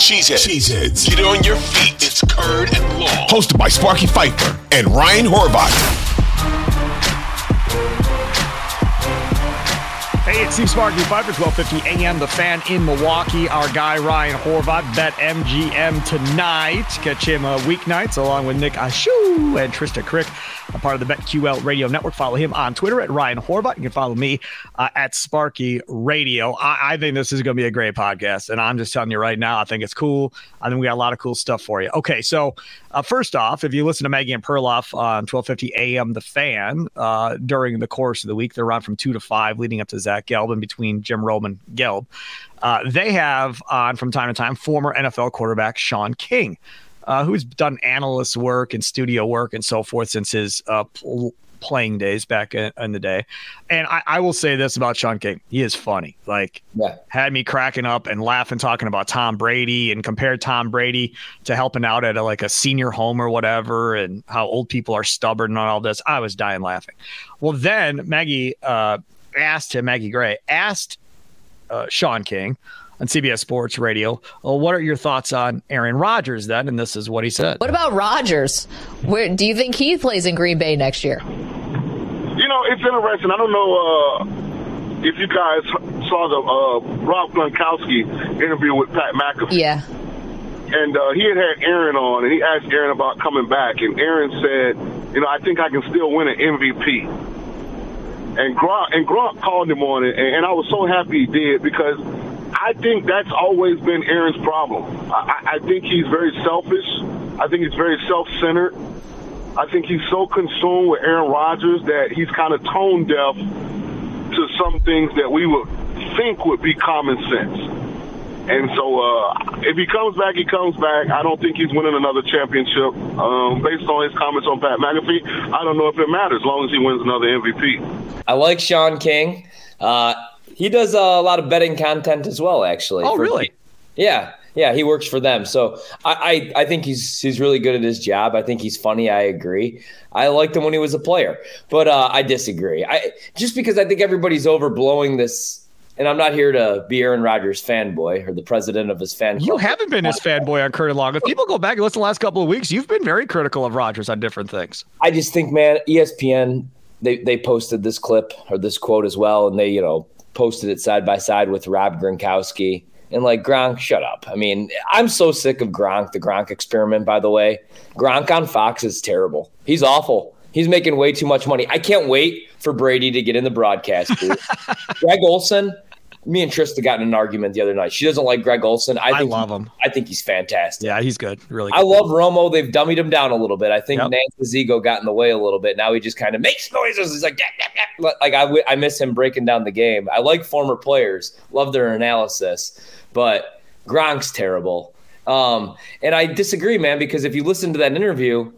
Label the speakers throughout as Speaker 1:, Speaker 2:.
Speaker 1: Cheeseheads. Cheeseheads. Get on your feet. It's Curd and Long. Hosted by Sparky Fifer and Ryan Horvat.
Speaker 2: Hey, it's Steve Sparky, 5 to 1250 a.m. The fan in Milwaukee. Our guy Ryan Horvat, bet MGM tonight. Catch him uh, weeknights along with Nick Ashooh and Trysta Krick, a part of the BetQL Radio Network. Follow him on Twitter at Ryan Horvat. You can follow me uh, at Sparky Radio. I-, I think this is going to be a great podcast, and I'm just telling you right now, I think it's cool. I think we got a lot of cool stuff for you. Okay, so uh, first off, if you listen to Maggie and Perloff on 1250 a.m. The Fan uh, during the course of the week, they're on from 2 to 5, leading up to Zach Gelb and between Jim Rome and Gelb. Uh, they have on from time to time former NFL quarterback Shaun King, uh, who's done analyst work and studio work and so forth since his uh, pl- playing days back in, in, the day. And I, I, will say this about Shaun King: he is funny. Like, yeah. had me cracking up and laughing talking about Tom Brady and compared Tom Brady to helping out at a, like a senior home or whatever, and how old people are stubborn and all this. I was dying laughing. Well, then Maggie uh, asked him, Maggie Gray asked uh, Shaun King on CBS Sports Radio, well, what are your thoughts on Aaron Rodgers then? And this is what he said.
Speaker 3: What about Rodgers? Where do you think he plays in Green Bay next year?
Speaker 4: You know, it's interesting. I don't know uh, if you guys saw the uh, Rob Gronkowski interview with Pat McAfee.
Speaker 3: Yeah.
Speaker 4: And uh, he had had Aaron on, and he asked Aaron about coming back, and Aaron said, "You know, I think I can still win an MVP." And Gronk, and Gronk called him on it, and, and I was so happy he did because I think that's always been Aaron's problem. I, I think he's very selfish. I think he's very self-centered. I think he's so consumed with Aaron Rodgers that he's kind of tone deaf to some things that we would think would be common sense. And so, uh, if he comes back, he comes back. I don't think he's winning another championship. Um, based on his comments on Pat McAfee, I don't know if it matters as long as he wins another MVP.
Speaker 5: I like Shaun King. Uh, he does a lot of betting content as well, actually.
Speaker 2: Oh, for, really?
Speaker 5: Yeah, yeah. He works for them, so I, I, I think he's he's really good at his job. I think he's funny. I agree. I liked him when he was a player, but uh, I disagree. I just because I think everybody's overblowing this and I'm not here to be Aaron Rodgers fanboy or the president of his fan club.
Speaker 2: You haven't been his fanboy on Curd and Long. If people go back and listen to the last couple of weeks, you've been very critical of Rodgers on different things.
Speaker 5: I just think, man, ESPN they they posted this clip or this quote as well, and they you know posted it side by side with Rob Gronkowski. And like Gronk, shut up. I mean, I'm so sick of Gronk, the Gronk experiment, by the way. Gronk on Fox is terrible. He's awful. He's making way too much money. I can't wait for Brady to get in the broadcast booth. Greg Olsen, me and Trysta got in an argument the other night. She doesn't like Greg Olsen. I, think
Speaker 2: I love
Speaker 5: he,
Speaker 2: him.
Speaker 5: I think he's fantastic.
Speaker 2: Yeah, he's good. Really good.
Speaker 5: I love Romo. They've dummied him down a little bit. I think yep. Nantz's ego got in the way a little bit. Now he just kind of makes noises. He's like, like I, I miss him breaking down the game. I like former players, love their analysis, but Gronk's terrible. Um, and I disagree, man, because if you listen to that interview,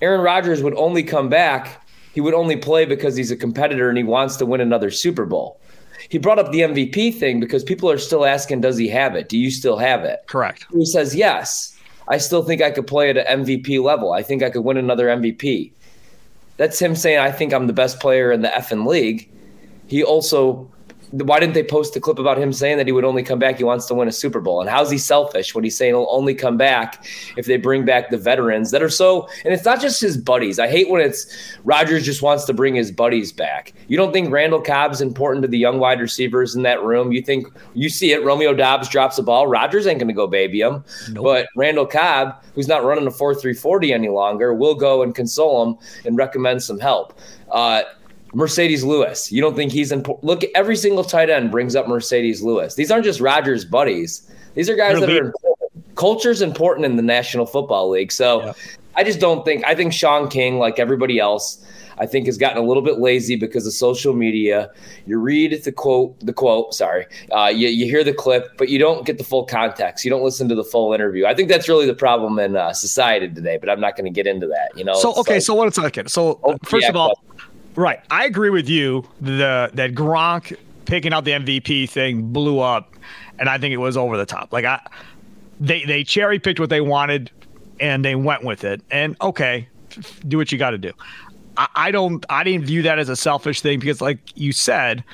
Speaker 5: Aaron Rodgers would only come back. He would only play because he's a competitor and he wants to win another Super Bowl he brought up the MVP thing because people are still asking, does he have it? Do you still have it?
Speaker 2: Correct.
Speaker 5: He says, yes. I still think I could play at an MVP level. I think I could win another MVP. That's him saying, I think I'm the best player in the effing league. He also why didn't they post the clip about him saying that he would only come back? He wants to win a Super Bowl. And how's he selfish when he's saying he'll only come back if they bring back the veterans that are so? And it's not just his buddies. I hate when it's Rodgers just wants to bring his buddies back. You don't think Randall Cobb's important to the young wide receivers in that room? You think you see it? Romeo Doubs drops a ball. Rodgers ain't going to go baby him. Nope. But Randall Cobb, who's not running a four three forty any longer, will go and console him and recommend some help. Uh, Marcedes Lewis. You don't think he's important? Look, every single tight end brings up Marcedes Lewis. These aren't just Rodgers buddies. These are guys They're that are important. Culture's important in the National Football League. So yeah. I just don't think, I think Shaun King, like everybody else, I think has gotten a little bit lazy because of social media. You read the quote, the quote, sorry, uh, you, you hear the clip, but you don't get the full context. You don't listen to the full interview. I think that's really the problem in uh, society today, but I'm not going to get into that. You know.
Speaker 2: So okay, like, so what it's like. So oh, first yeah, of all, right, I agree with you. The that Gronk picking out the MVP thing blew up, and I think it was over the top. Like I, they they cherry picked what they wanted, and they went with it. And okay, do what you got to do. I, I don't I didn't view that as a selfish thing because like you said,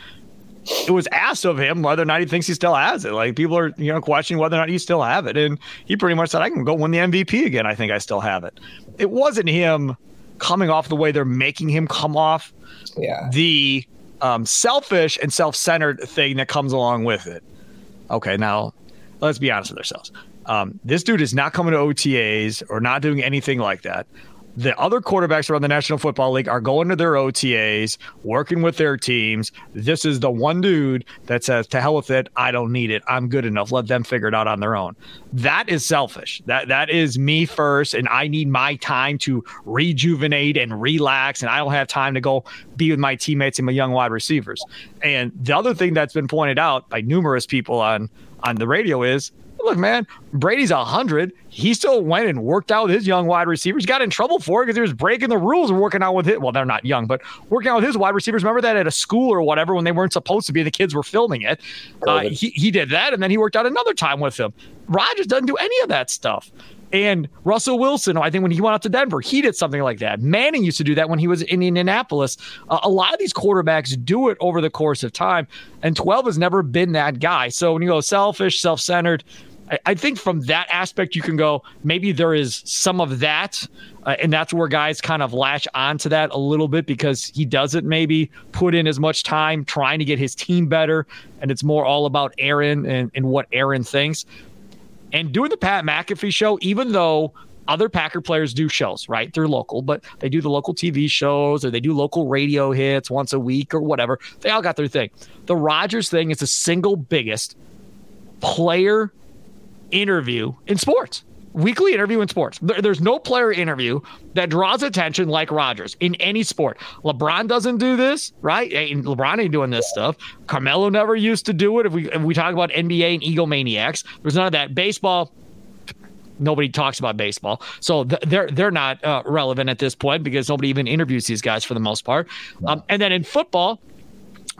Speaker 2: it was asked of him whether or not he thinks he still has it. Like people are, you know, questioning whether or not he still have it. And he pretty much said, I can go win the MVP again. I think I still have it. It wasn't him coming off the way they're making him come off.
Speaker 5: Yeah.
Speaker 2: The um, selfish and self-centered thing that comes along with it. Okay, now let's be honest with ourselves. Um, this dude is not coming to OTAs or not doing anything like that the other quarterbacks around the National Football League are going to their OTAs, working with their teams. This is the one dude that says, "To hell with it, I don't need it. I'm good enough. Let them figure it out on their own." That is selfish. That that is me first, and I need my time to rejuvenate and relax, and I don't have time to go be with my teammates and my young wide receivers. And the other thing that's been pointed out by numerous people on on the radio is look, man, Brady's 100. He still went and worked out with his young wide receivers. Got in trouble for it because he was breaking the rules and working out with it. Well, they're not young, but working out with his wide receivers. Remember that at a school or whatever when they weren't supposed to be, the kids were filming it. Uh, he, he did that, and then he worked out another time with them. Rodgers doesn't do any of that stuff. And Russell Wilson, I think when he went out to Denver, he did something like that. Manning used to do that when he was in Indianapolis. Uh, a lot of these quarterbacks do it over the course of time, and 12 has never been that guy. So when you go selfish, self centered, I, think from that aspect, you can go, maybe there is some of that. Uh, and that's where guys kind of latch onto that a little bit because he doesn't maybe put in as much time trying to get his team better. And it's more all about Aaron and, and what Aaron thinks. And doing the Pat McAfee show, even though other Packer players do shows, right? They're local, but they do the local TV shows or they do local radio hits once a week or whatever. They all got their thing. The Rodgers thing is the single biggest player interview in sports. Weekly interview in sports. There, there's no player interview that draws attention like Rodgers in any sport. LeBron doesn't do this, right? LeBron ain't doing this stuff. Carmelo never used to do it. If we if we talk about NBA and egomaniacs, there's none of that. Baseball, nobody talks about baseball, so th- they're they're not uh, relevant at this point because nobody even interviews these guys for the most part. Um, and then in football,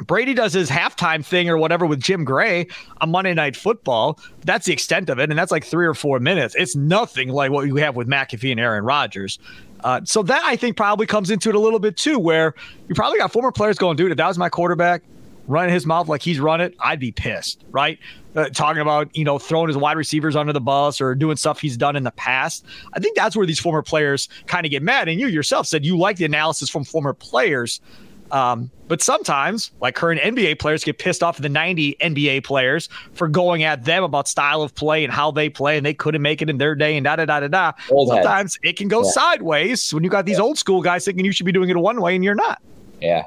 Speaker 2: Brady does his halftime thing or whatever with Jim Gray on Monday Night Football. That's the extent of it, and that's like three or four minutes. It's nothing like what you have with McAfee and Aaron Rodgers. Uh, so that I think probably comes into it a little bit too, where you probably got former players going, dude, if that was my quarterback running his mouth like he's run it, I'd be pissed, right? Uh, talking about you know throwing his wide receivers under the bus or doing stuff he's done in the past. I think that's where these former players kind of get mad. And you yourself said you like the analysis from former players. Um, but sometimes, like current NBA players get pissed off at the 90 NBA players for going at them about style of play and how they play, and they couldn't make it in their day and da da da da da. Sometimes head. it can go yeah. sideways when you got these yeah. old school guys thinking you should be doing it one way and you're not.
Speaker 5: Yeah.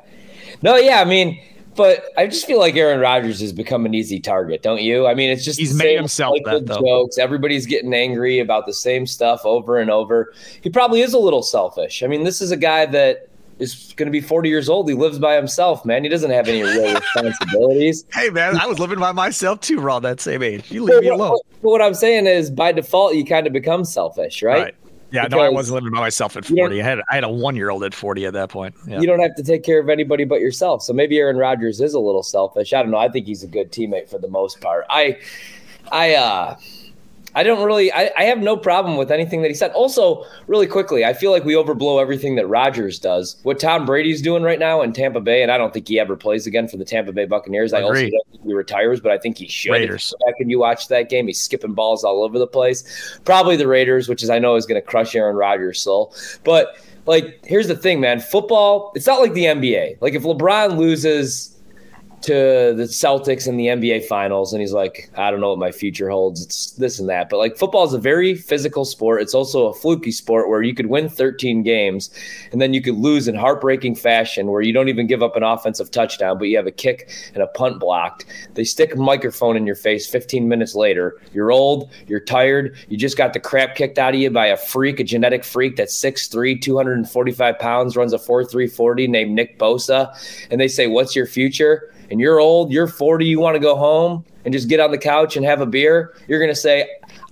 Speaker 5: No, yeah. I mean, but I just feel like Aaron Rodgers has become an easy target, don't you? I mean, it's just
Speaker 2: he's made himself that though.
Speaker 5: jokes. Everybody's getting angry about the same stuff over and over. He probably is a little selfish. I mean, this is a guy that is going to be 40 years old. He lives by himself, man. He doesn't have any real responsibilities.
Speaker 2: Hey, man, I was living by myself too, around that same age. You leave me alone.
Speaker 5: But what I'm saying is, by default, you kind of become selfish, right? right.
Speaker 2: Yeah, because no, I wasn't living by myself at 40. I had I had a one year old at 40 at that point.
Speaker 5: Yeah. You don't have to take care of anybody but yourself. So maybe Aaron Rodgers is a little selfish. I don't know. I think he's a good teammate for the most part. I, I, uh, I don't really. I, I, have no problem with anything that he said. Also, really quickly, I feel like we overblow everything that Rodgers does. What Tom Brady's doing right now in Tampa Bay, and I don't think he ever plays again for the Tampa Bay Buccaneers. I, I also don't think he retires, but I think he should.
Speaker 2: Raiders.
Speaker 5: Back and you watch that game, he's skipping balls all over the place. Probably the Raiders, which is I know is going to crush Aaron Rodgers' soul. But like, here's the thing, man. Football, it's not like the NBA. Like if LeBron loses to the Celtics in the NBA finals and he's like, I don't know what my future holds. It's this and that. But like football is a very physical sport. It's also a fluky sport where you could win 13 games and then you could lose in heartbreaking fashion where you don't even give up an offensive touchdown, but you have a kick and a punt blocked. They stick a microphone in your face 15 minutes later. You're old, you're tired, you just got the crap kicked out of you by a freak, a genetic freak that's 6'3, 245 pounds, runs a 4'340 named Nick Bosa. And they say, What's your future? You're old, you're 40, you want to go home and just get on the couch and have a beer, you're going to say,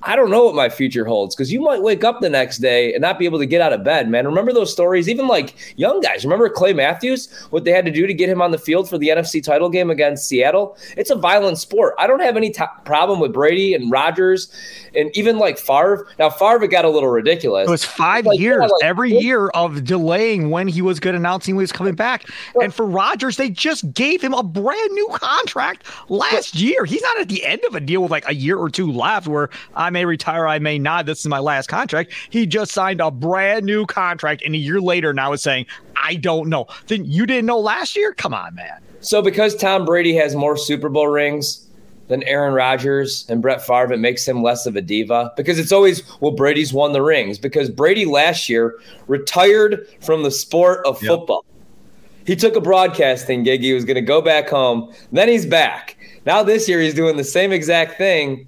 Speaker 5: I don't know what my future holds because you might wake up the next day and not be able to get out of bed, man. Remember those stories? Even like young guys. Remember Clay Matthews, what they had to do to get him on the field for the NFC title game against Seattle? It's a violent sport. I don't have any t- problem with Brady and Rodgers and even like Favre. Now, Favre got a little ridiculous.
Speaker 2: It was five like, years, yeah, like, every year of delaying when he was good announcing he was coming back. But, and for Rodgers, they just gave him a brand new contract last but, year. He's not at the end of a deal with like a year or two left where I'm may retire, I may not. This is my last contract. He just signed a brand new contract, and a year later now is saying, I don't know. Then you didn't know last year? Come on, man.
Speaker 5: So because Tom Brady has more Super Bowl rings than Aaron Rodgers and Brett Favre, it makes him less of a diva because it's always, well, Brady's won the rings because Brady last year retired from the sport of yep. football. He took a broadcasting gig. He was going to go back home. Then he's back. Now this year he's doing the same exact thing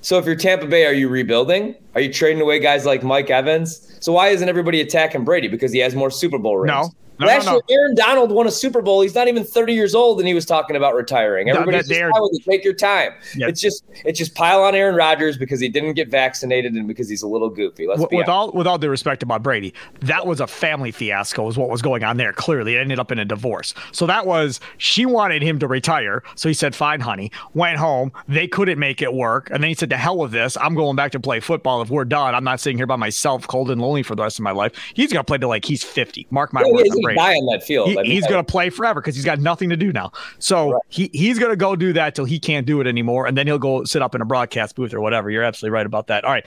Speaker 5: so if you're Tampa Bay, are you rebuilding? Are you trading away guys like Mike Evans? So why isn't everybody attacking Brady? Because he has more Super Bowl rings.
Speaker 2: No. No,
Speaker 5: Last
Speaker 2: no, no.
Speaker 5: year, Aaron Donald won a Super Bowl. He's not even 30 years old, and he was talking about retiring. Everybody's just telling take your time. It's just it's just pile on Aaron Rodgers because he didn't get vaccinated and because he's a little goofy. Let's
Speaker 2: with, with all with all due respect about Brady, that was a family fiasco. Is what was going on there. Clearly, it ended up in a divorce. So that was she wanted him to retire. So he said, "Fine, honey." Went home. They couldn't make it work, and then he said, "To hell with this. I'm going back to play football. If we're done, I'm not sitting here by myself, cold and lonely for the rest of my life." He's gonna play till like he's 50. Mark my yeah, words.
Speaker 5: Die on that field.
Speaker 2: He, I mean, he's going to play forever because he's got nothing to do now. So right. he, he's going to go do that till he can't do it anymore. And then he'll go sit up in a broadcast booth or whatever. You're absolutely right about that. All right.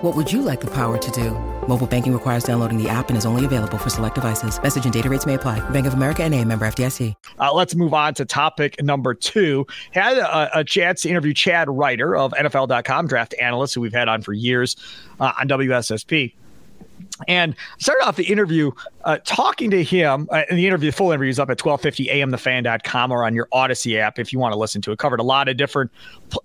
Speaker 6: What would you like the power to do? Mobile banking requires downloading the app and is only available for select devices. Message and data rates may apply. Bank of America and a member FDIC.
Speaker 2: Uh, let's move on to topic number two. Had a, a, chance to interview Chad Reuter of NFL.com, draft analyst who we've had on for years uh, on WSSP. And started off the interview uh, talking to him. Uh, the interview, the full interview is up at 1250amthefan.com or on your Audacy app if you want to listen to it. Covered a lot of different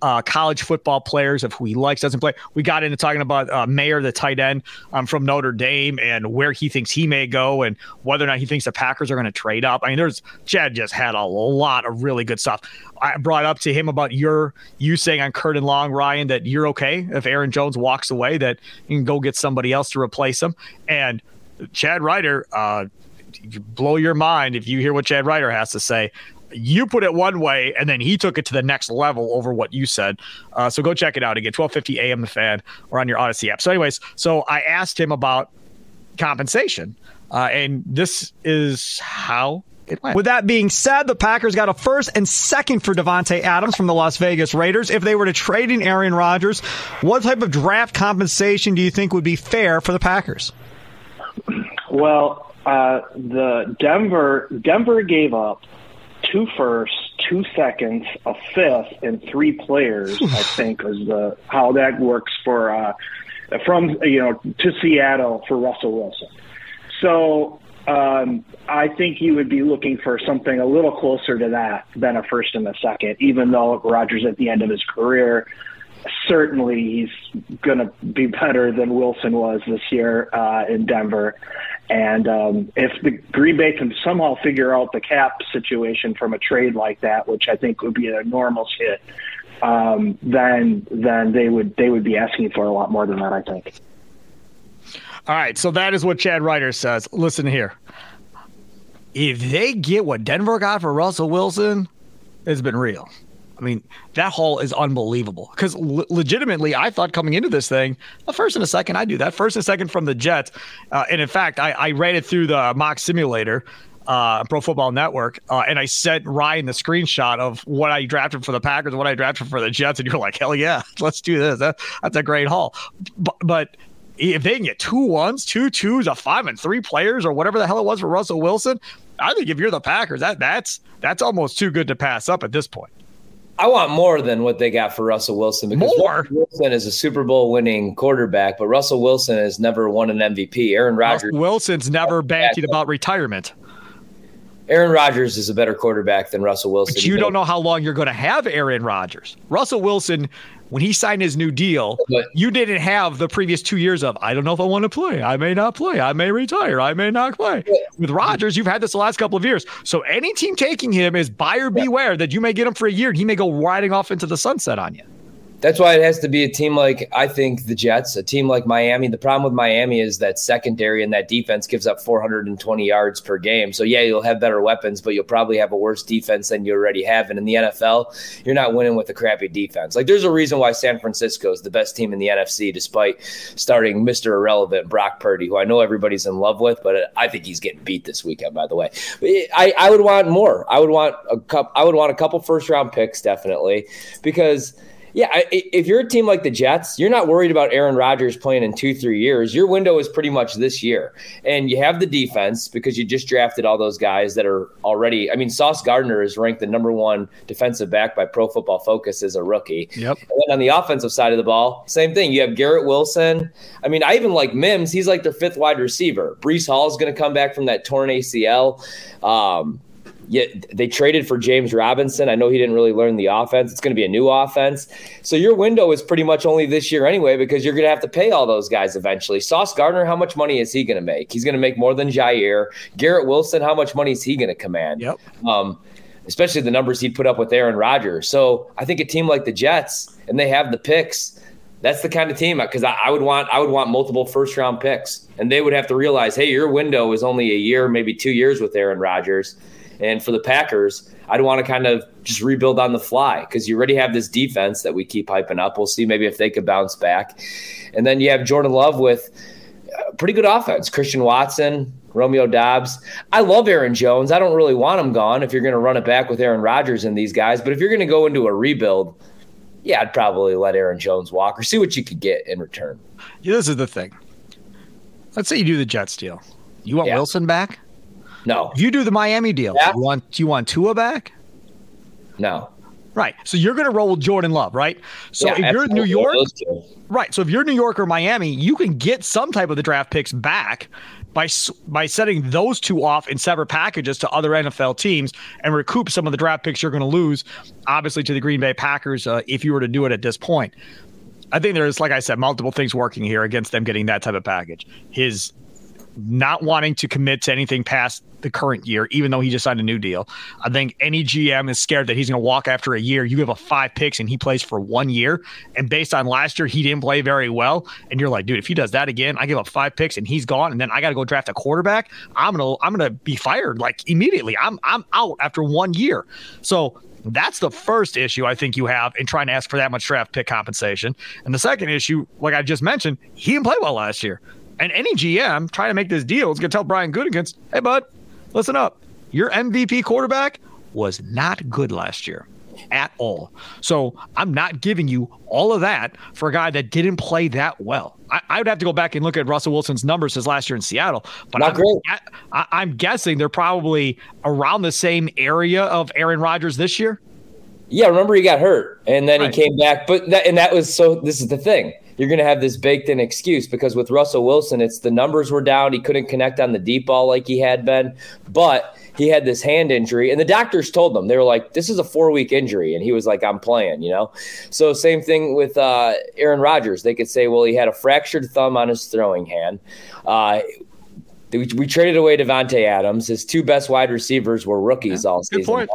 Speaker 2: uh, college football players of who he likes, doesn't play. We got into talking about uh, the tight end um, from Notre Dame, and where he thinks he may go and whether or not he thinks the Packers are going to trade up. I mean, there's Chad just had a lot of really good stuff. I brought up to him about your you saying on Curd and Long, Ryan, that you're okay if Aaron Jones walks away, that you can go get somebody else to replace him. And Chad Reuter, uh, blow your mind if you hear what Chad Reuter has to say. You put it one way, and then he took it to the next level over what you said. Uh, so go check it out again, 1250 AM The Fan or on your Audacy app. So, anyways, so I asked him about compensation, uh, and this is how. With that being said, the Packers got a first and second for Davante Adams from the Las Vegas Raiders. If they were to trade in Aaron Rodgers, what type of draft compensation do you think would be fair for the Packers?
Speaker 7: Well, uh, the Denver Denver gave up two firsts, two seconds, a fifth, and three players. I think is the how that works for uh, from you know to Seattle for Russell Wilson. So um, I think you would be looking for something a little closer to that than a first and a second, even though Rodgers at the end of his career certainly he's going to be better than Wilson was this year uh, in Denver. And um, if the Green Bay can somehow figure out the cap situation from a trade like that, which I think would be an enormous hit, um, then then they would they would be asking for a lot more than that. I think.
Speaker 2: All right, so that is what Chad Reuter says. Listen here. If they get what Denver got for Russell Wilson, it's been real. I mean, that haul is unbelievable. Because legitimately, I thought coming into this thing, a first and a second, I do that. First and second from the Jets. Uh, and in fact, I, I ran it through the mock simulator, uh, Pro Football Network, uh, and I sent Ryan the screenshot of what I drafted for the Packers, what I drafted for the Jets. And you're like, hell yeah, let's do this. That, that's a great haul. But, but if they can get two ones, two twos, a five and three players, or whatever the hell it was for Russell Wilson, I think if you're the Packers, that that's that's almost too good to pass up at this point.
Speaker 5: I want more than what they got for Russell Wilson because
Speaker 2: more?
Speaker 5: Russell Wilson is a Super Bowl winning quarterback, but Russell Wilson has never won an MVP. Aaron Rodgers.
Speaker 2: Russell Wilson's never bantied about retirement.
Speaker 5: Aaron Rodgers is a better quarterback than Russell Wilson.
Speaker 2: But you don't know how long you're going to have Aaron Rodgers. Russell Wilson, when he signed his new deal, you didn't have the previous two years of, I don't know if I want to play. I may not play. I may retire. I may not play. With Rodgers, you've had this the last couple of years. So any team taking him is buyer beware that you may get him for a year and he may go riding off into the sunset on you.
Speaker 5: That's why it has to be a team like I think the Jets, a team like Miami. The problem with Miami is that secondary and that defense gives up 420 yards per game. So yeah, you'll have better weapons, but you'll probably have a worse defense than you already have. And in the NFL, you're not winning with a crappy defense. Like there's a reason why San Francisco is the best team in the NFC, despite starting Mr. Irrelevant Brock Purdy, who I know everybody's in love with, but I think he's getting beat this weekend. By the way, I, I would want more. I would want a cup. I would want a couple first round picks definitely because yeah, if you're a team like the Jets, you're not worried about Aaron Rodgers playing in two, three years. Your window is pretty much this year. And you have the defense because you just drafted all those guys that are already. I mean, Sauce Gardner is ranked the number one defensive back by Pro Football Focus as a rookie.
Speaker 2: Yep.
Speaker 5: And then on the offensive side of the ball, same thing. You have Garrett Wilson. I mean, I even like Mims. He's like their fifth wide receiver. Breece Hall is going to come back from that torn ACL. Um, yeah, they traded for James Robinson. I know he didn't really learn the offense. It's going to be a new offense. So your window is pretty much only this year anyway because you're going to have to pay all those guys eventually. Sauce Gardner, how much money is he going to make? He's going to make more than Jaire. Garrett Wilson, how much money is he going to command?
Speaker 2: Yep.
Speaker 5: Um, especially the numbers he'd put up with Aaron Rodgers. So I think a team like the Jets, and they have the picks. That's the kind of team because I, I would want I would want multiple first round picks, and they would have to realize, hey, your window is only a year, maybe two years with Aaron Rodgers and for the Packers, I'd want to kind of just rebuild on the fly because you already have this defense that we keep hyping up. We'll see maybe if they could bounce back. And then you have Jordan Love with uh, pretty good offense. Christian Watson, Romeo Doubs. I love Aaron Jones. I don't really want him gone if you're going to run it back with Aaron Rodgers and these guys. But if you're going to go into a rebuild, yeah, I'd probably let Aaron Jones walk or see what you could get in return.
Speaker 2: Yeah, this is the thing. Let's say you do the Jets deal. You want yeah. Wilson back?
Speaker 5: No.
Speaker 2: If you do the Miami deal, yeah. you want you want Tua back?
Speaker 5: No.
Speaker 2: Right. So you're going to roll with Jordan Love, right? So yeah, if you're New York, right. So if you're New York or Miami, you can get some type of the draft picks back by by setting those two off in separate packages to other NFL teams and recoup some of the draft picks you're going to lose, obviously to the Green Bay Packers uh, if you were to do it at this point. I think there's, like I said, multiple things working here against them getting that type of package. His not wanting to commit to anything past the current year, even though he just signed a new deal. I think any GM is scared that he's going to walk after a year. You have a five picks and he plays for one year. And based on last year, he didn't play very well. And you're like, dude, if he does that again, I give up five picks and he's gone, and then I got to go draft a quarterback. I'm gonna I'm gonna be fired like immediately. I'm I'm out after one year. So that's the first issue I think you have in trying to ask for that much draft pick compensation. And the second issue, like I just mentioned, he didn't play well last year. And any GM trying to make this deal is going to tell Brian Gutekunst, hey, bud, listen up. Your MVP quarterback was not good last year at all. So I'm not giving you all of that for a guy that didn't play that well. I, I would have to go back and look at Russell Wilson's numbers his last year in Seattle, but
Speaker 5: not I'm,
Speaker 2: great. I, I'm guessing they're probably around the same area of Aaron Rodgers this year.
Speaker 5: Yeah, remember he got hurt and then right. he came back, but that and that was so. This is the thing you're going to have this baked in excuse because with Russell Wilson, it's the numbers were down. He couldn't connect on the deep ball like he had been, but he had this hand injury. And the doctors told them, they were like, this is a four week injury. And he was like, I'm playing, you know? So, same thing with uh, Aaron Rodgers. They could say, well, he had a fractured thumb on his throwing hand. Uh, we, we traded away Davante Adams. His two best wide receivers were rookies yeah, all season.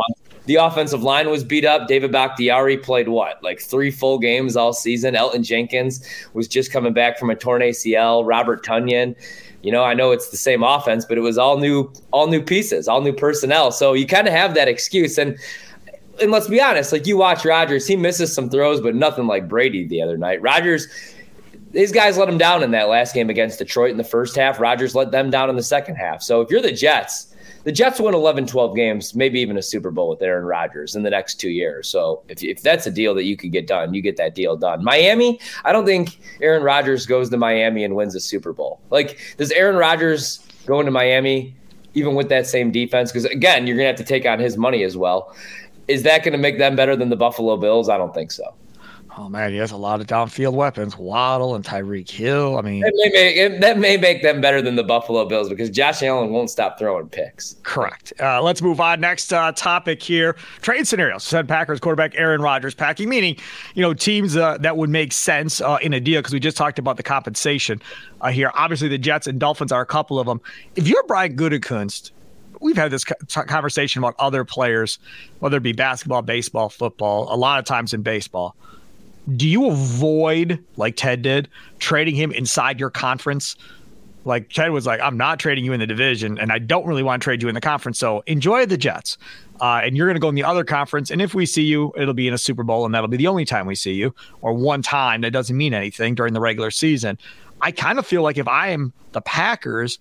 Speaker 5: The offensive line was beat up. David Bakhtiari played what, like three full games all season. Elgton Jenkins was just coming back from a torn ACL. Robert Tonyan. You know, I know it's the same offense, but it was all new, all new pieces, all new personnel. So you kind of have that excuse. And and let's be honest, like you watch Rodgers, he misses some throws, but nothing like Brady the other night. Rodgers these guys let him down in that last game against Detroit in the first half. Rodgers let them down in the second half. So if you're the Jets, the Jets win 11, 12 games, maybe even a Super Bowl with Aaron Rodgers in the next two years. So if, if that's a deal that you could get done, you get that deal done. Miami, I don't think Aaron Rodgers goes to Miami and wins a Super Bowl. Like, does Aaron Rodgers go into Miami even with that same defense? Because again, you're going to have to take on his money as well. Is that going to make them better than the Buffalo Bills? I don't think so.
Speaker 2: Oh man, he has a lot of downfield weapons. Waddle and Tyreek Hill. I mean,
Speaker 5: that may, make, that may make them better than the Buffalo Bills because Josh Allen won't stop throwing picks.
Speaker 2: Correct. Uh, let's move on. Next uh, topic here: trade scenarios. Said Packers quarterback Aaron Rodgers packing, meaning you know teams uh, that would make sense uh, in a deal because we just talked about the compensation uh, here. Obviously, the Jets and Dolphins are a couple of them. If you're Brian Gutekunst, we've had this conversation about other players, whether it be basketball, baseball, football. A lot of times in baseball do you avoid like Ted did trading him inside your conference? Like Ted was like, I'm not trading you in the division, and I don't really want to trade you in the conference. So enjoy the Jets, uh, and you're going to go in the other conference. And if we see you, it'll be in a Super Bowl, and that'll be the only time we see you, or one time that doesn't mean anything during the regular season. I kind of feel like if I am the Packers,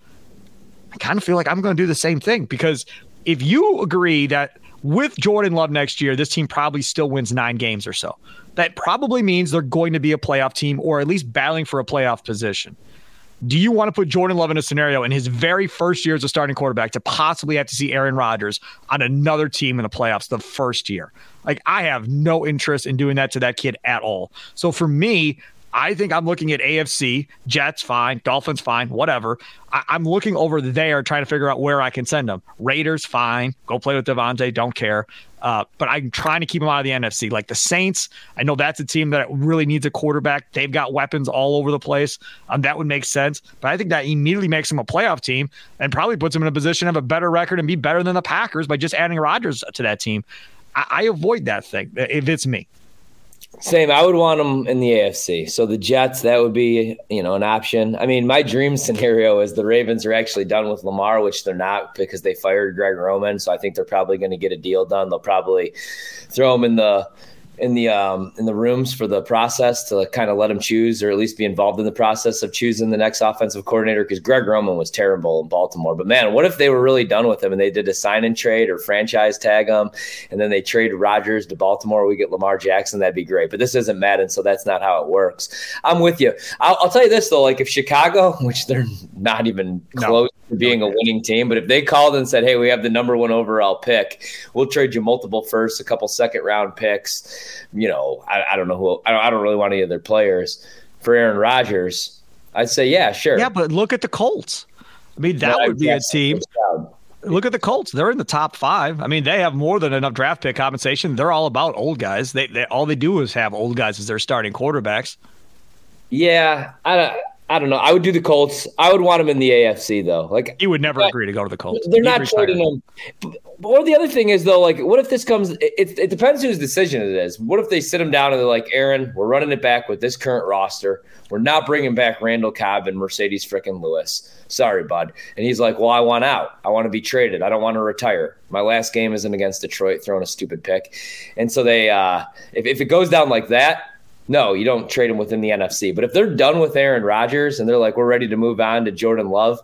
Speaker 2: I kind of feel like I'm going to do the same thing because if you agree that with Jordan Love next year, this team probably still wins nine games or so that probably means they're going to be a playoff team or at least battling for a playoff position. Do you want to put Jordan Love in a scenario in his very first year as a starting quarterback to possibly have to see Aaron Rodgers on another team in the playoffs the first year? Like, I have no interest in doing that to that kid at all. So for me, I think I'm looking at AFC, Jets, fine, Dolphins, fine, whatever. I- am looking over there trying to figure out where I can send them. Raiders, fine, go play with Davante, don't care. Uh, but I'm trying to keep them out of the NFC. Like the Saints, I know that's a team that really needs a quarterback. They've got weapons all over the place. Um, that would make sense. But I think that immediately makes them a playoff team and probably puts them in a position to have a better record and be better than the Packers by just adding Rodgers to that team. I, I avoid that thing if it's me.
Speaker 5: Same. I would want them in the AFC. So the Jets, that would be, you know, an option. I mean, my dream scenario is the Ravens are actually done with Lamar, which they're not because they fired Greg Roman. So I think they're probably going to get a deal done. They'll probably throw him in the in the um, in the rooms for the process to kind of let him choose or at least be involved in the process of choosing the next offensive coordinator because Greg Roman was terrible in Baltimore. But man, what if they were really done with him and they did a sign and trade or franchise tag him and then they trade Rodgers to Baltimore? We get Lamar Jackson, that'd be great. But this isn't Madden, so that's not how it works. I'm with you. I'll, I'll tell you this though, like if Chicago, which they're not even close no. to being a winning team, but if they called and said, "Hey, we have the number one overall pick, we'll trade you multiple firsts, a couple second round picks." You know, I, I don't know who I don't, I don't really want any of their players for Aaron Rodgers. I'd say, yeah, sure.
Speaker 2: Yeah, but look at the Colts. I mean, that would be a team. Look at the Colts; they're in the top five. I mean, they have more than enough draft pick compensation. They're all about old guys. They, they all they do is have old guys as their starting quarterbacks.
Speaker 5: Yeah, I I don't know. I would do the Colts. I would want them in the AFC though. Like
Speaker 2: you would never agree to go to the Colts.
Speaker 5: They're not trading them. Or the other thing is though, like, what if this comes? It, it depends whose decision it is. What if they sit him down and they're like, Aaron, we're running it back with this current roster. We're not bringing back Randall Cobb and Marcedes frickin' Lewis. Sorry, bud. And he's like, well, I want out. I want to be traded. I don't want to retire. My last game isn't against Detroit, throwing a stupid pick. And so they, uh, if if it goes down like that no, you don't trade him within the NFC. But if they're done with Aaron Rodgers and they're like, we're ready to move on to Jordan Love,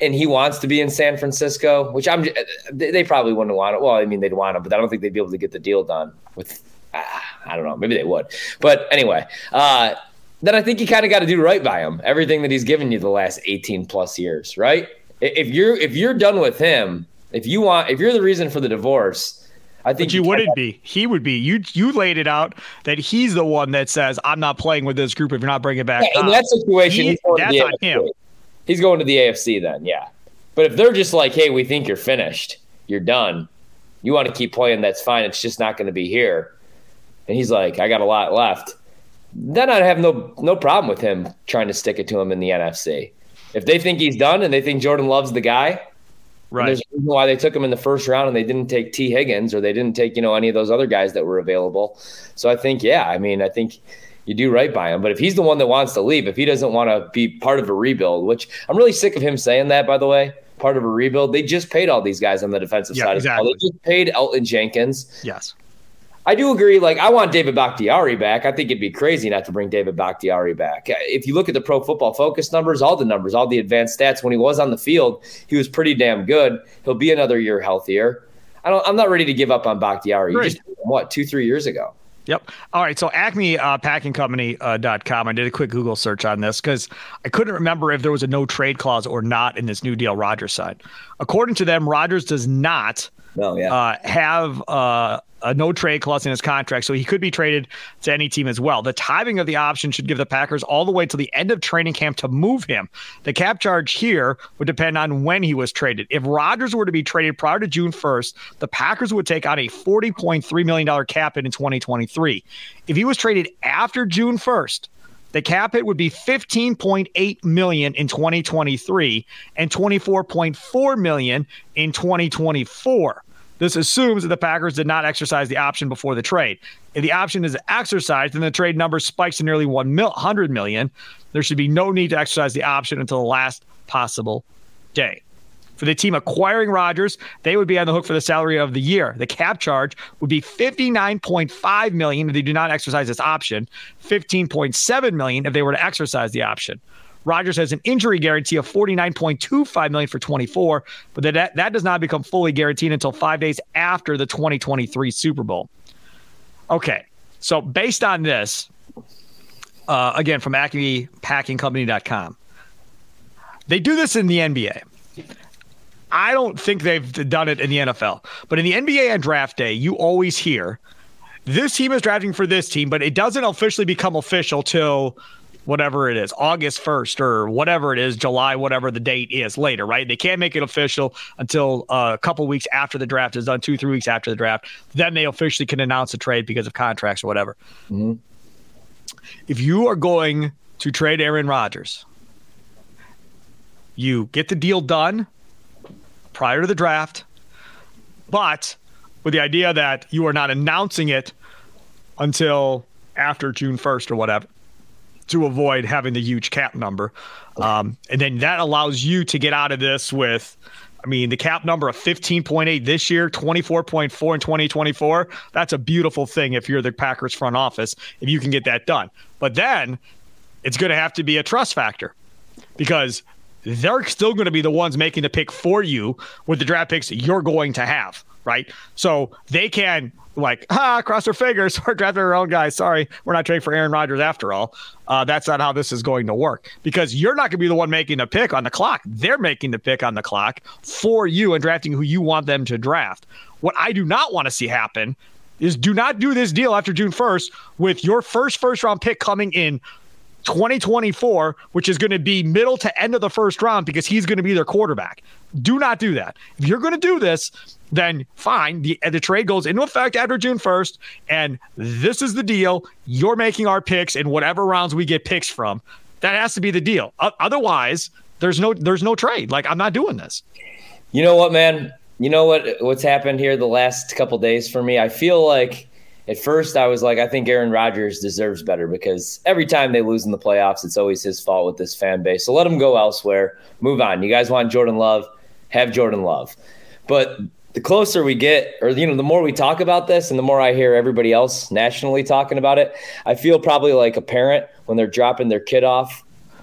Speaker 5: and he wants to be in San Francisco, which I'm, they probably wouldn't want it. Well, I mean, they'd want him, but I don't think they'd be able to get the deal done with. I don't know. Maybe they would. But anyway, uh, then I think you kind of got to do right by him. Everything that he's given you the last 18 plus years, right? If you're if you're done with him, if you want, if you're the reason for the divorce, I think
Speaker 2: but you wouldn't be. He would be. You you laid it out that he's the one that says, "I'm not playing with this group if you're not bringing back."
Speaker 5: Yeah, in that situation,
Speaker 2: he,
Speaker 5: he's going
Speaker 2: that's
Speaker 5: to the
Speaker 2: on
Speaker 5: AFC.
Speaker 2: him.
Speaker 5: He's going to the AFC then, yeah. But if they're just like, "Hey, we think you're finished, you're done," you want to keep playing, that's fine. It's just not going to be here. And he's like, "I got a lot left." Then I'd have no no problem with him trying to stick it to him in the NFC. If they think he's done and they think Jordan loves the guy,
Speaker 2: Right.
Speaker 5: there's a reason why they took him in the first round and they didn't take Tee Higgins or they didn't take, you know, any of those other guys that were available. So I think, yeah, I mean, I think you do right by him. But if he's the one that wants to leave, if he doesn't want to be part of a rebuild, which I'm really sick of him saying that, by the way, part of a rebuild, they just paid all these guys on the defensive
Speaker 2: Yeah,
Speaker 5: side.
Speaker 2: exactly.
Speaker 5: Of the ball. They just paid Elgton Jenkins.
Speaker 2: Yes.
Speaker 5: I do agree. Like, I want David Bakhtiari back. I think it'd be crazy not to bring David Bakhtiari back. If you look at the Pro Football Focus numbers, all the numbers, all the advanced stats, when he was on the field, he was pretty damn good. He'll be another year healthier. I don't. I'm not ready to give up on Bakhtiari. You just what two, three years ago.
Speaker 2: Yep. All right. So Acme uh, Packing Company uh, dot com. I did a quick Google search on this because I couldn't remember if there was a no trade clause or not in this new deal Rodgers side. According to them, Rodgers does not
Speaker 5: No, yeah.
Speaker 2: uh, have uh, a no trade clause in his contract, so he could be traded to any team as well. The timing of the option should give the Packers all the way to the end of training camp to move him. The cap charge here would depend on when he was traded. If Rodgers were to be traded prior to June 1st, the Packers would take on a $40.3 million cap hit in 2023. If he was traded after June 1st, the cap hit would be 15.8 million in 2023 and 24.4 million in 2024. This assumes that the Packers did not exercise the option before the trade. If the option is exercised, then the trade number spikes to nearly 100 million. There should be no need to exercise the option until the last possible day. For the team acquiring Rodgers, they would be on the hook for the salary of the year. The cap charge would be 59.5 million if they do not exercise this option, 15.7 million if they were to exercise the option. Rodgers has an injury guarantee of 49.25 million for 24, but that that does not become fully guaranteed until 5 days after the 2023 Super Bowl. Okay. So based on this, uh, again from AcmePackingCompany.com, they do this in the NBA. I don't think they've done it in the NFL, but in the NBA on draft day, you always hear this team is drafting for this team, but it doesn't officially become official till whatever it is, August 1st or whatever it is, July, whatever the date is later, right? They can't make it official until uh, a couple weeks after the draft is done, two, three weeks after the draft. Then they officially can announce a trade because of contracts or whatever. If you are going to trade Aaron Rodgers, you get the deal done prior to the draft, but with the idea that you are not announcing it until after June 1st or whatever to avoid having the huge cap number. Um, and then that allows you to get out of this with, I mean, the cap number of 15.8 this year, 24.4 in 2024. That's a beautiful thing if you're the Packers front office, if you can get that done. But then it's going to have to be a trust factor because they're still going to be the ones making the pick for you with the draft picks you're going to have, right? So they can like, ah, cross their fingers, we're drafting our own guys. Sorry, we're not trading for Aaron Rodgers after all. Uh, that's not how this is going to work because you're not going to be the one making the pick on the clock. They're making the pick on the clock for you and drafting who you want them to draft. What I do not want to see happen is do not do this deal after June 1st with your first first round pick coming in 2024, which is going to be middle to end of the first round because he's going to be their quarterback. Do not do that. If you're going to do this, then fine. The, the trade goes into effect after June 1st, and this is the deal. You're making our picks in whatever rounds we get picks from. That has to be the deal. Otherwise, there's no there's no trade. Like I'm not doing this.
Speaker 5: You know what, man? You know what? What's happened here the last couple days for me? I feel like at first I was like, I think Aaron Rodgers deserves better because every time they lose in the playoffs, it's always his fault with this fan base. So let him go elsewhere. Move on. You guys want Jordan Love? Have Jordan Love. But the closer we get, or you know, the more we talk about this, and the more I hear everybody else nationally talking about it, I feel probably like a parent when they're dropping their kid off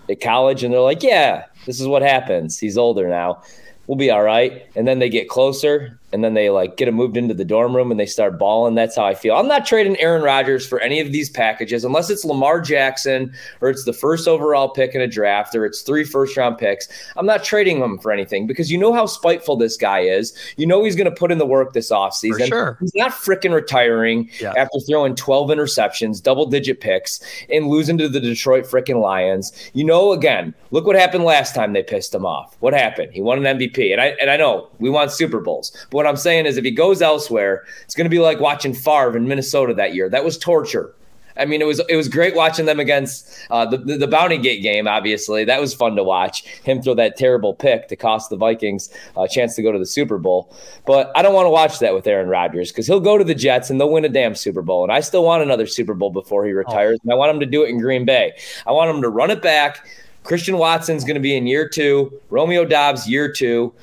Speaker 5: at college, and they're like, "Yeah, this is what happens. He's older now. We'll be all right." And then they get closer, and then they like get him moved into the dorm room and they start balling. That's how I feel. I'm not trading Aaron Rodgers for any of these packages unless it's Lamar Jackson or it's the first overall pick in a draft or it's three first round picks. I'm not trading him for anything because you know how spiteful this guy is. You know he's going to put in the work this offseason.
Speaker 2: Sure.
Speaker 5: He's not freaking retiring
Speaker 2: Yeah.
Speaker 5: after throwing 12 interceptions, double digit picks, and losing to the Detroit freaking Lions. You know, again, look what happened last time they pissed him off. What happened? He won an MVP. And I and I know we want Super Bowls. But what I'm saying is if he goes elsewhere, it's gonna be like watching Favre in Minnesota that year. That was torture. I mean, it was it was great watching them against uh, the, the Bounty Gate game. Obviously, that was fun to watch. Him throw that terrible pick to cost the Vikings a chance to go to the Super Bowl. But I don't want to watch that with Aaron Rodgers because he'll go to the Jets and they'll win a damn Super Bowl. And I still want another Super Bowl before he retires. And I want him to do it in Green Bay. I want him to run it back. Christian Watson's going to be in year two. Romeo Doubs year two.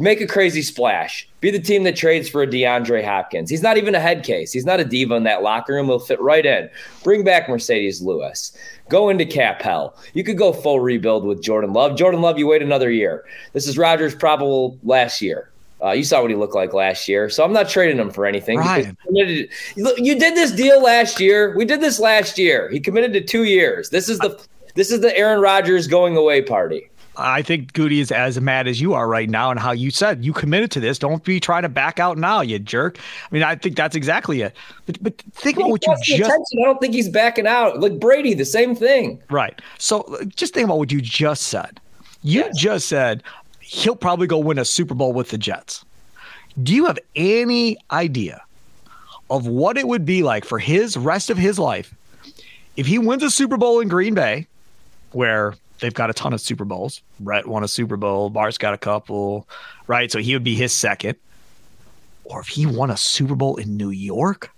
Speaker 5: Make a crazy splash. Be the team that trades for a DeAndre Hopkins. He's not even a head case. He's not a diva in that locker room. He'll fit right in. Bring back Marcedes Lewis. Go into cap hell. You could go full rebuild with Jordan Love. Jordan Love, you wait another year. This is Rodgers' probable last year. Uh, you saw what he looked like last year, so I'm not trading him for anything.
Speaker 2: Ryan.
Speaker 5: committed- you did this deal last year. We did this last year. He committed to two years. This is the this is the Aaron Rodgers going away party.
Speaker 2: I think Gutey is as mad as you are right now, and how you said you committed to this. Don't be trying to back out now, you jerk. I mean, I think that's exactly it. But but think about what you just
Speaker 5: attention. I don't think he's backing out. Like Brady, the same thing.
Speaker 2: right. So just think about what you just said. You just said he'll probably go win a Super Bowl with the Jets. Do you have any idea of what it would be like for his rest of his life if he wins a Super Bowl in Green Bay, where they've got a ton of Super Bowls? Brett won a Super Bowl, Bart's got a couple, right? So he would be his second. Or if he won a Super Bowl in New York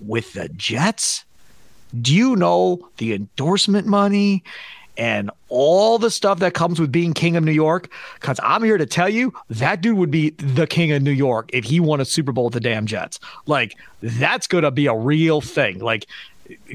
Speaker 2: with the Jets, do you know the endorsement money and all the stuff that comes with being king of New York? Because I'm here to tell you that dude would be the king of New York if he won a Super Bowl with the damn Jets. Like, that's going to be a real thing. Like,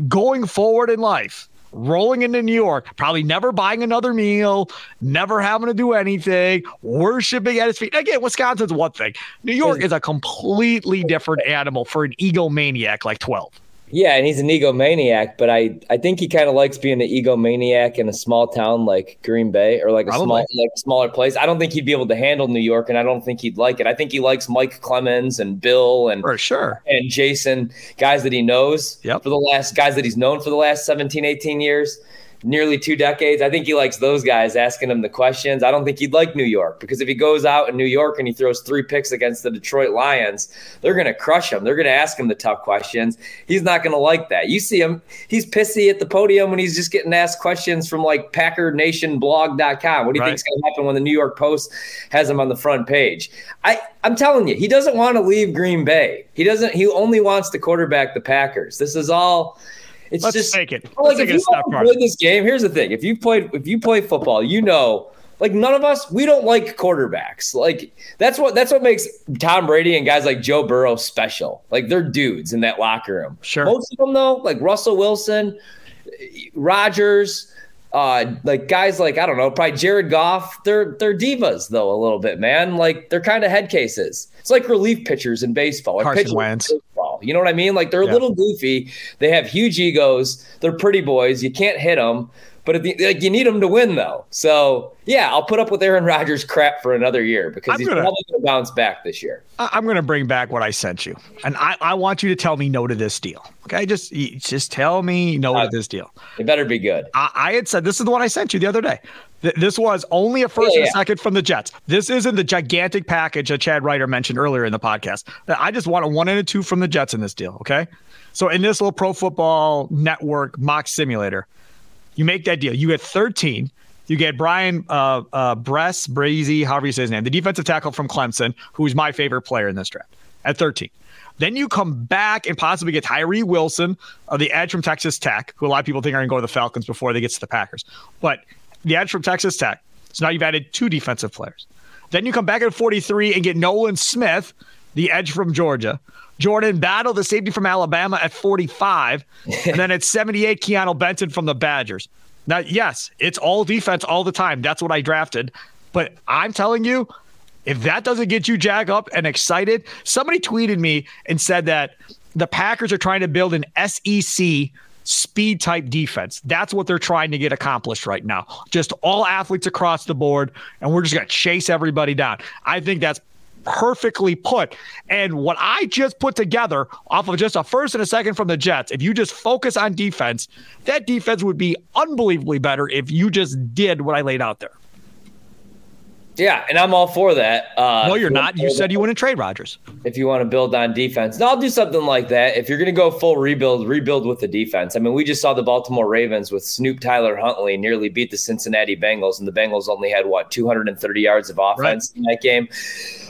Speaker 2: going forward in life, rolling into New York, probably never buying another meal, never having to do anything, worshiping at his feet. Again, Wisconsin's one thing. New York is a completely different animal for an egomaniac like 12.
Speaker 5: Yeah, and he's an egomaniac, but I, I think he kind of likes being an egomaniac in a small town like Green Bay or like a
Speaker 2: Probably.
Speaker 5: small like smaller place. I don't think he'd be able to handle New York, and I don't think he'd like it. I think he likes Mike Clemens and Bill and
Speaker 2: For sure.
Speaker 5: and Jason, guys that he knows
Speaker 2: Yep.
Speaker 5: for the last guys that he's known for the last 17, 18 years, nearly two decades. I think he likes those guys asking him the questions. I don't think he'd like New York because if he goes out in New York and he throws three picks against the Detroit Lions, they're going to crush him. They're going to ask him the tough questions. He's not going to like that. You see him, he's pissy at the podium when he's just getting asked questions from like PackerNationBlog.com. What do you
Speaker 2: Right.
Speaker 5: think's going to happen when the New York Post has him on the front page? I, I'm telling you, he doesn't want to leave Green Bay. He doesn't. He only wants to quarterback the Packers. This is all. It's
Speaker 2: Let's
Speaker 5: just
Speaker 2: take it. Let's
Speaker 5: like if
Speaker 2: it
Speaker 5: you
Speaker 2: step
Speaker 5: ever
Speaker 2: farther.
Speaker 5: played this game, here's the thing: if you played, if you play football, you know, like none of us, we don't like quarterbacks. Like that's what that's what makes Tom Brady and guys like Joe Burrow special. Like they're dudes in that locker room.
Speaker 2: Sure.
Speaker 5: Most of them though, like Russell Wilson, Rodgers, uh, like guys like I don't know, probably Jared Goff. They're they're divas though a little bit, man. Like they're kind of head cases. It's like relief pitchers in baseball. or
Speaker 2: Carson Wentz.
Speaker 5: You know what I mean? Like they're
Speaker 2: Yeah.
Speaker 5: a little goofy. They have huge egos. They're pretty boys. You can't hit them. But at the, like you need them to win though. So yeah, I'll put up with Aaron Rodgers crap for another year because
Speaker 2: I'm
Speaker 5: he's
Speaker 2: gonna-
Speaker 5: probably going to bounce back this year.
Speaker 2: I'm going to bring back what I sent you, and I, I want you to tell me no to this deal. Okay, just just tell me no to uh, this deal.
Speaker 5: It better be good.
Speaker 2: I, I had said this is the one I sent you the other day. Th- This was only a first
Speaker 5: Yeah,
Speaker 2: and a second from the Jets. This isn't the gigantic package that Chad Reuter mentioned earlier in the podcast. I just want a one and a two from the Jets in this deal. Okay, so in this little Pro Football Network mock simulator, you make that deal. You get 13. You get Brian uh, uh, Bress, Brazy, however you say his name, the defensive tackle from Clemson, who is my favorite player in this draft at 13. Then you come back and possibly get Tyree Wilson, uh, the edge from Texas Tech, who a lot of people think are going to go to the Falcons before they get to the Packers. But the edge from Texas Tech. So now you've added two defensive players. Then you come back at 43 and get Nolan Smith, the edge from Georgia. Jordan Battle, the safety from Alabama, at 45. and then at 78, Keanu Benton from the Badgers. Now, yes, it's all defense all the time. That's what I drafted. But I'm telling you, If that doesn't get you jack up and excited, somebody tweeted me and said that the Packers are trying to build an SEC speed type defense. That's what they're trying to get accomplished right now. Just all athletes across the board, and we're just going to chase everybody down. I think that's perfectly put. And what I just put together off of just a first and a second from the Jets, if you just focus on defense, that defense would be unbelievably better if you just did what I laid out there.
Speaker 5: Yeah, and I'm all for that.
Speaker 2: Uh, no, you're not. You said you wouldn't trade Rodgers.
Speaker 5: If you want to build on defense, no, I'll do something like that. If you're going to go full rebuild, rebuild with the defense. I mean, we just saw the Baltimore Ravens with Snoop Tyler Huntley nearly beat the Cincinnati Bengals, and the Bengals only had what 230 yards of offense right. in that game.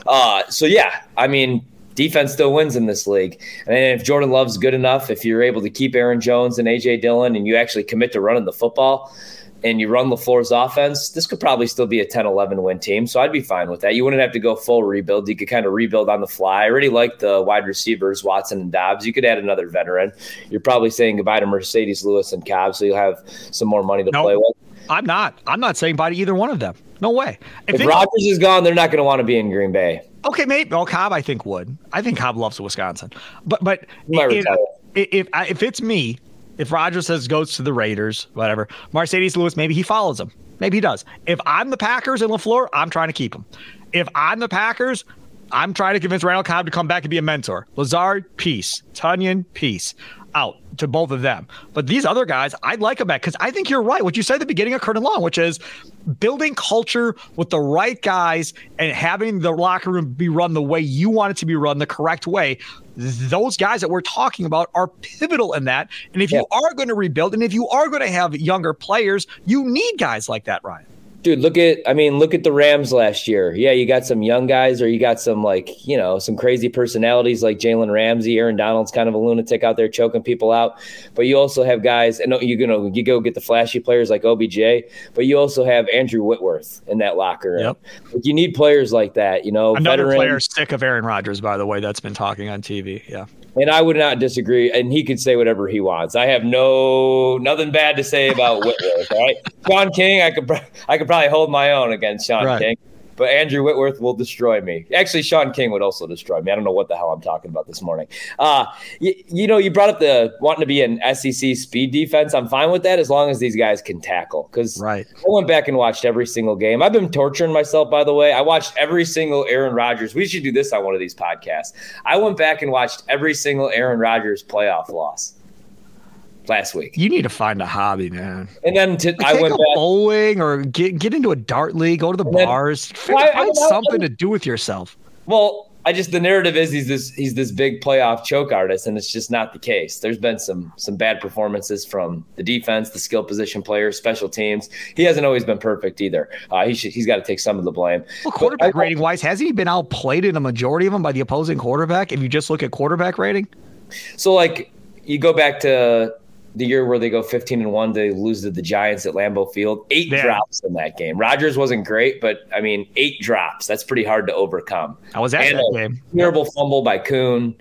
Speaker 5: Uh, so yeah, I mean, defense still wins in this league. And if Jordan Love's good enough, if you're able to keep Aaron Jones and AJ Dillon, and you actually commit to running the football and you run LaFleur's offense, this could probably still be a 10 11 win team. So I'd be fine with that. You wouldn't have to go full rebuild. You could kind of rebuild on the fly. I already like the wide receivers, Watson and Doubs. You could add another veteran. You're probably saying goodbye to Marcedes Lewis and Cobb, so you'll have some more money to nope. play with.
Speaker 2: I'm not. I'm not saying bye to either one of them. No way.
Speaker 5: If, if Rodgers is gone, they're not going to want to be in Green Bay.
Speaker 2: Okay, maybe. Well, Cobb, I think would. I think Cobb loves Wisconsin. But but if, if, if, if it's me, if Rodgers says goes to the Raiders, whatever, Marcedes Lewis, maybe he follows him. Maybe he does. If I'm the Packers and LaFleur, I'm trying to keep him. If I'm the Packers, I'm trying to convince Randall Cobb to come back and be a mentor. Lazard, peace. Tonyan, peace out to both of them. But these other guys, I'd like them back because I think you're right. What you said at the beginning of Curd and Long, which is building culture with the right guys and having the locker room be run the way you want it to be run, the correct way. Those guys that we're talking about are pivotal in that. And if yeah. you are going to rebuild and if you are going to have younger players, you need guys like that, Ryan
Speaker 5: dude, look at I mean, look at the Rams last year. Yeah, you got some young guys, or you got some like you know some crazy personalities like Jalen Ramsey, Aaron Donald's kind of a lunatic out there choking people out. But you also have guys, and you know you go get the flashy players like OBJ, but you also have Andrew Whitworth in that locker room. Yep. Like you need players like that. You know,
Speaker 2: another veteran. player sick of Aaron Rodgers, by the way, that's been talking on TV. Yeah.
Speaker 5: And I would not disagree. And he could say whatever he wants. I have no nothing bad to say about Whitworth. All right, Shaun King, I could I could probably hold my own against Shaun right. King but Andrew Whitworth will destroy me. Actually, Shaun King would also destroy me. I don't know what the hell I'm talking about this morning. Uh, you, you know, you brought up the wanting to be an SEC speed defense. I'm fine with that as long as these guys can tackle. Because
Speaker 2: right.
Speaker 5: I went back and watched every single game. I've been torturing myself, by the way. I watched every single Aaron Rodgers. We should do this on one of these podcasts. I went back and watched every single Aaron Rodgers playoff loss last week.
Speaker 2: You need to find a hobby, man.
Speaker 5: And then to, I went back,
Speaker 2: bowling or get get into a dart league, go to the bars, then, find, find something to do with yourself.
Speaker 5: Well, I just the narrative is he's this he's this big playoff choke artist, and it's just not the case. There's been some some bad performances from the defense, the skill position players, special teams. He hasn't always been perfect either. Uh, he should, he's got to take some of the blame.
Speaker 2: Well, quarterback I, rating wise, has he been outplayed in a majority of them by the opposing quarterback? If you just look at quarterback rating,
Speaker 5: so like you go back to the year where they go 15 and 1 they lose to the Giants at Lambeau Field. Eight yeah. drops in that game. Rodgers wasn't great, but I mean, eight drops. That's pretty hard to overcome.
Speaker 2: I was at and that game.
Speaker 5: Terrible fumble by Kuhn.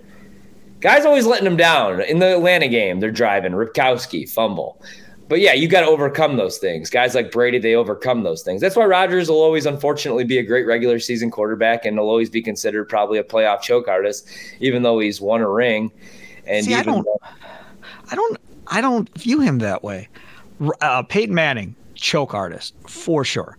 Speaker 5: Guys always letting them down. In the Atlanta game, they're driving. Ripkowski, fumble. But yeah, you got to overcome those things. Guys like Brady, they overcome those things. That's why Rodgers will always, unfortunately, be a great regular season quarterback and will always be considered probably a playoff choke artist, even though he's won a ring. And
Speaker 2: See,
Speaker 5: I
Speaker 2: don't, though, I don't, I don't view him that way. Uh, Peyton Manning, choke artist for sure.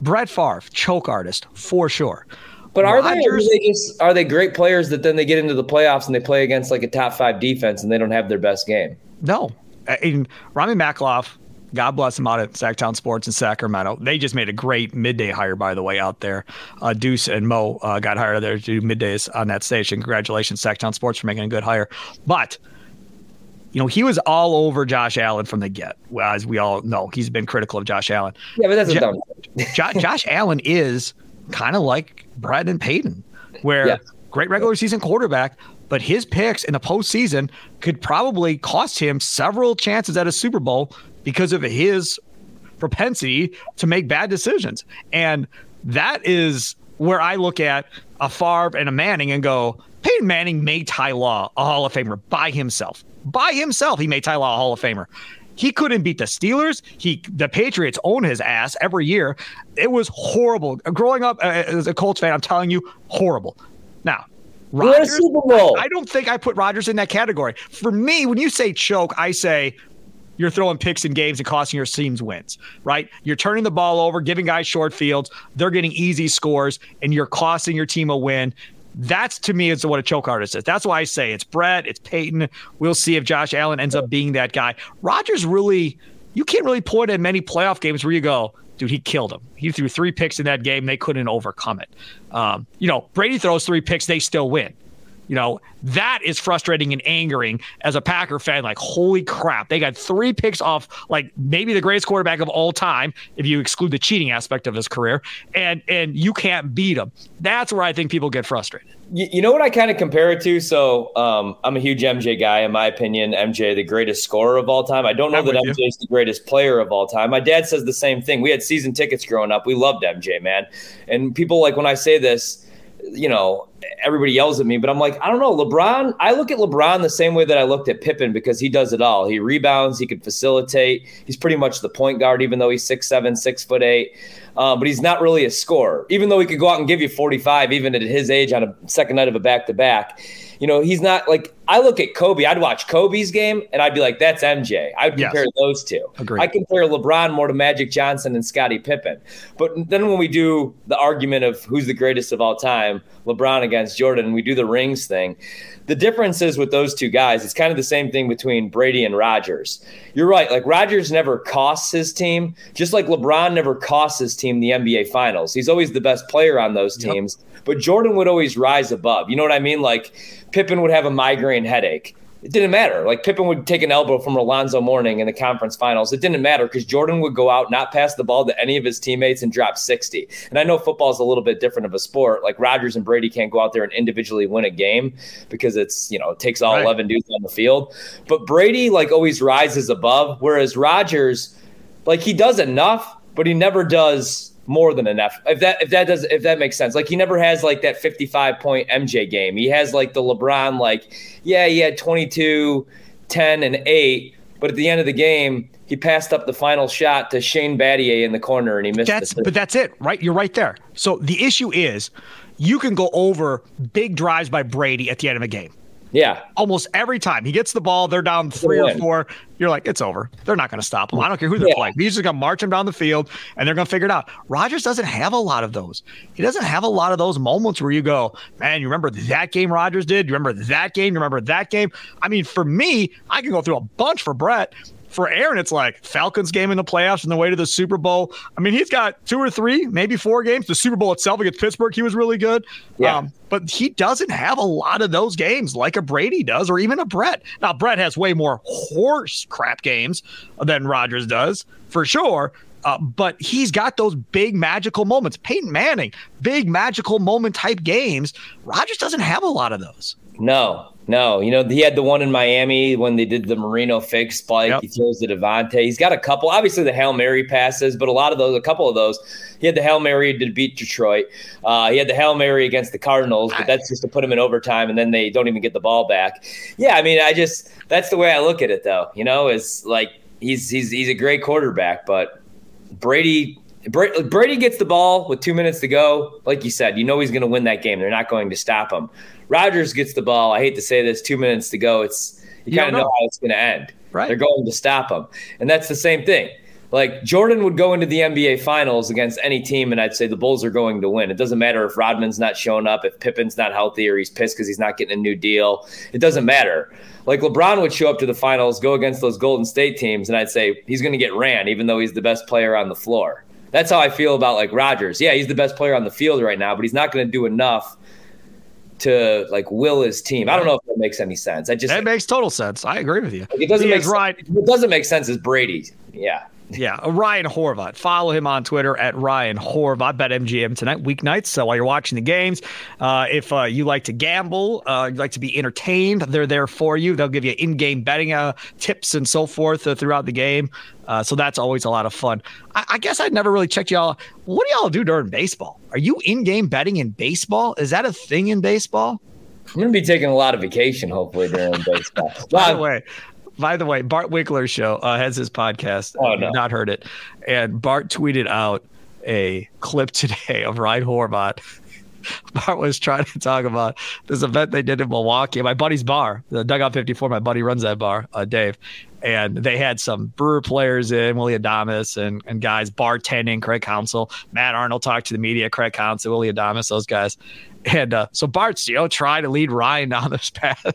Speaker 2: Brett Favre, choke artist for sure.
Speaker 5: But are Rodgers, they, are they just are they great players that then they get into the playoffs and they play against like a top five defense and they don't have their best game?
Speaker 2: No, and Rami Makloff, God bless him out at Sactown Sports in Sacramento. They just made a great midday hire, by the way, out there. Uh, Deuce and Mo uh, got hired there to do middays on that station. Congratulations, Sactown Sports, for making a good hire. But you know, he was all over Josh Allen from the get. Well, As we all know, he's been critical of Josh Allen.
Speaker 5: Yeah, but that's jo-
Speaker 2: Josh, Josh Allen is kind of like Brad and Peyton, where yeah. great regular season quarterback, but his picks in the postseason could probably cost him several chances at a Super Bowl because of his propensity to make bad decisions. And that is where I look at a Favre and a Manning and go, Peyton Manning made Ty Law a Hall of Famer by himself by himself, he made Ty Law a Hall of Famer. He couldn't beat the Steelers. He the Patriots own his ass every year. It was horrible. Growing up uh, as a Colts fan, I'm telling you, horrible. Now, Rodgers,
Speaker 5: Super Bowl.
Speaker 2: I don't think I put Rodgers in that category. For me, when you say choke, I say you're throwing picks in games and costing your teams wins, right? You're turning the ball over, giving guys short fields. They're getting easy scores, and you're costing your team a win. That's to me is what a choke artist is. That's why I say it's Brett, it's Peyton. We'll see if Josh Allen ends up being that guy. Rodgers really, you can't really point at many playoff games where you go, dude, he killed him. He threw three picks in that game. They couldn't overcome it. Um, you know, Brady throws three picks, they still win. You know, that is frustrating and angering as a Packer fan. Like, holy crap, they got three picks off, like maybe the greatest quarterback of all time, if you exclude the cheating aspect of his career, and and you can't beat them. That's where I think people get frustrated.
Speaker 5: You, you know what I kind of compare it to? So um, I'm a huge MJ guy, in my opinion. MJ, the greatest scorer of all time. I don't know
Speaker 2: I'm
Speaker 5: that
Speaker 2: with
Speaker 5: MJ is the greatest player of all time. My dad says the same thing. We had season tickets growing up. We loved MJ, man. And people like when I say this, you know, everybody yells at me, but I'm like, I don't know. LeBron, I look at LeBron the same way that I looked at Pippen because he does it all. He rebounds, he can facilitate. He's pretty much the point guard, even though he's six seven, six foot eight. Uh, but he's not really a scorer, even though he could go out and give you 45, even at his age on a second night of a back to back. You know, he's not like I look at Kobe. I'd watch Kobe's game and I'd be like, "That's MJ." I would
Speaker 2: Yes.
Speaker 5: compare those two.
Speaker 2: Agreed.
Speaker 5: I compare LeBron more to Magic Johnson and Scottie Pippen. But then when we do the argument of who's the greatest of all time, LeBron against Jordan, we do the rings thing. The difference is with those two guys, it's kind of the same thing between Brady and Rodgers. You're right. Like Rodgers never costs his team, just like LeBron never costs his team the NBA Finals. He's always the best player on those teams. But Jordan would always rise above. You know what I mean? Like Pippen would have a migraine headache. It didn't matter. Like Pippen would take an elbow from Alonzo Mourning in the conference finals. It didn't matter because Jordan would go out, not pass the ball to any of his teammates, and drop 60. And I know football is a little bit different of a sport. Like Rodgers and Brady can't go out there and individually win a game because it's, you know, it takes all
Speaker 2: Right.
Speaker 5: 11 dudes on the field. But Brady, like, always rises above, whereas Rodgers, like, he does enough, but he never does more than enough. If that if that does if that makes sense. Like he never has like that 55 point MJ game. He has like the LeBron like yeah, he had 22, 10 and 8, but at the end of the game, he passed up the final shot to Shane Battier in the corner and he missed
Speaker 2: That's but that's it, right? You're right there. So the issue is you can go over big drives by Brady at the end of a game.
Speaker 5: Yeah.
Speaker 2: Almost every time he gets the ball, they're down three or four. You're like, it's over. They're not going to stop him. I don't care who they're
Speaker 5: Yeah.
Speaker 2: playing. He's just going to march him down the field and they're going to figure it out. Rodgers doesn't have a lot of those. He doesn't have a lot of those moments where you go, man, you remember that game Rodgers did? You remember that game? You remember that game? I mean, for me, I can go through a bunch for Brett. For Aaron, it's like Falcons game in the playoffs and the way to the Super Bowl. I mean, he's got two or three, maybe four games. The Super Bowl itself against Pittsburgh, he was really good.
Speaker 5: Yeah.
Speaker 2: Um, but he doesn't have a lot of those games like a Brady does, or even a Brett. Now, Brett has way more horse crap games than Rodgers does, for sure. Uh, but he's got those big magical moments. Peyton Manning, big magical moment type games. Rodgers doesn't have a lot of those.
Speaker 5: No, no. You know, he had the one in Miami when they did the Marino fake spike.
Speaker 2: Yep.
Speaker 5: He throws to Davante. He's got a couple, obviously the Hail Mary passes, but a lot of those, a couple of those, he had the Hail Mary to beat Detroit. Uh, he had the Hail Mary against the Cardinals, but that's just to put him in overtime, and then they don't even get the ball back. Yeah, I mean, I just that's the way I look at it, though. You know, is like he's he's he's a great quarterback, but Brady. Brady gets the ball with two minutes to go. Like you said, you know he's going to win that game. They're not going to stop him. Rodgers gets the ball. I hate to say this, two minutes to go. It's you,
Speaker 2: You
Speaker 5: kind of know
Speaker 2: know.
Speaker 5: how it's going to end.
Speaker 2: Right.
Speaker 5: They're going to stop him, and that's the same thing. Like Jordan would go into the NBA Finals against any team, and I'd say the Bulls are going to win. It doesn't matter if Rodman's not showing up, if Pippen's not healthy, or he's pissed because he's not getting a new deal. It doesn't matter. Like LeBron would show up to the finals, go against those Golden State teams, and I'd say he's going to get ran, even though he's the best player on the floor. That's how I feel about like Rodgers. Yeah, he's the best player on the field right now, but he's not going to do enough to like will his team. I don't know if that makes any sense. I just
Speaker 2: That makes total sense. I agree with you.
Speaker 5: it doesn't
Speaker 2: He
Speaker 5: make
Speaker 2: is right.
Speaker 5: sense. What doesn't make sense is Brady. Yeah.
Speaker 2: Yeah, uh, Ryan Horvat. Follow him on Twitter at Ryan Horvat. Bet MGM tonight, weeknights. So while you're watching the games, uh, if uh, you like to gamble, uh, you like to be entertained, they're there for you. They'll give you in-game betting uh, tips and so forth uh, throughout the game. Uh, so that's always a lot of fun. I, I guess I'd never really checked y'all. What do y'all do during baseball? Are you in-game betting in baseball? Is that a thing in baseball?
Speaker 5: I'm gonna be taking a lot of vacation hopefully during baseball.
Speaker 2: By the way, By the way, Bart Winkler's show uh, has his podcast.
Speaker 5: Oh, no.
Speaker 2: Not heard it. And Bart tweeted out a clip today of Ryan Horvat. Bart was trying to talk about this event they did in Milwaukee. My buddy's bar, the Dugout 54. My buddy runs that bar, uh, Dave. And they had some Brewer players in, Willy Adames and, and guys bartending, Craig Counsell. Matt Arnold talked to the media, Craig Counsell, Willy Adames, those guys. And uh, so Bart's, you know, trying to lead Ryan down this path.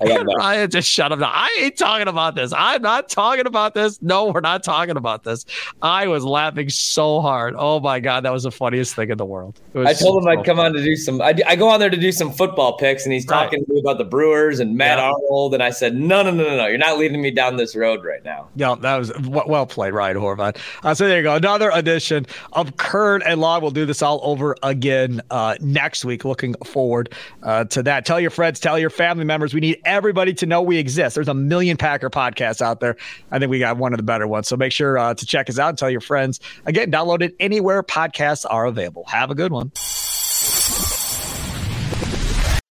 Speaker 2: and Ryan just shut him down. I ain't talking about this. I'm not talking about this. No, we're not talking about this. I was laughing so hard. Oh my God, that was the funniest thing in the world.
Speaker 5: I told him I'd come on to do some, I, I, go on there to do some football picks, and he's talking right. to me about the Brewers and Matt yeah. Arnold. And I said, no, no, no, no, no. You're not leading me down this road right now.
Speaker 2: Yeah, that was well played, Ryan Horvat. Uh, so there you go. Another edition of Curd and Long. We'll do this all over again uh, next week. Looking forward uh, to that. Tell your friends, tell your family members. We need everybody to know we exist. There's a million Packer podcasts out there. I think we got one of the better ones. So make sure uh, to check us out and tell your friends. Again, download it anywhere podcasts are available. Have a good one.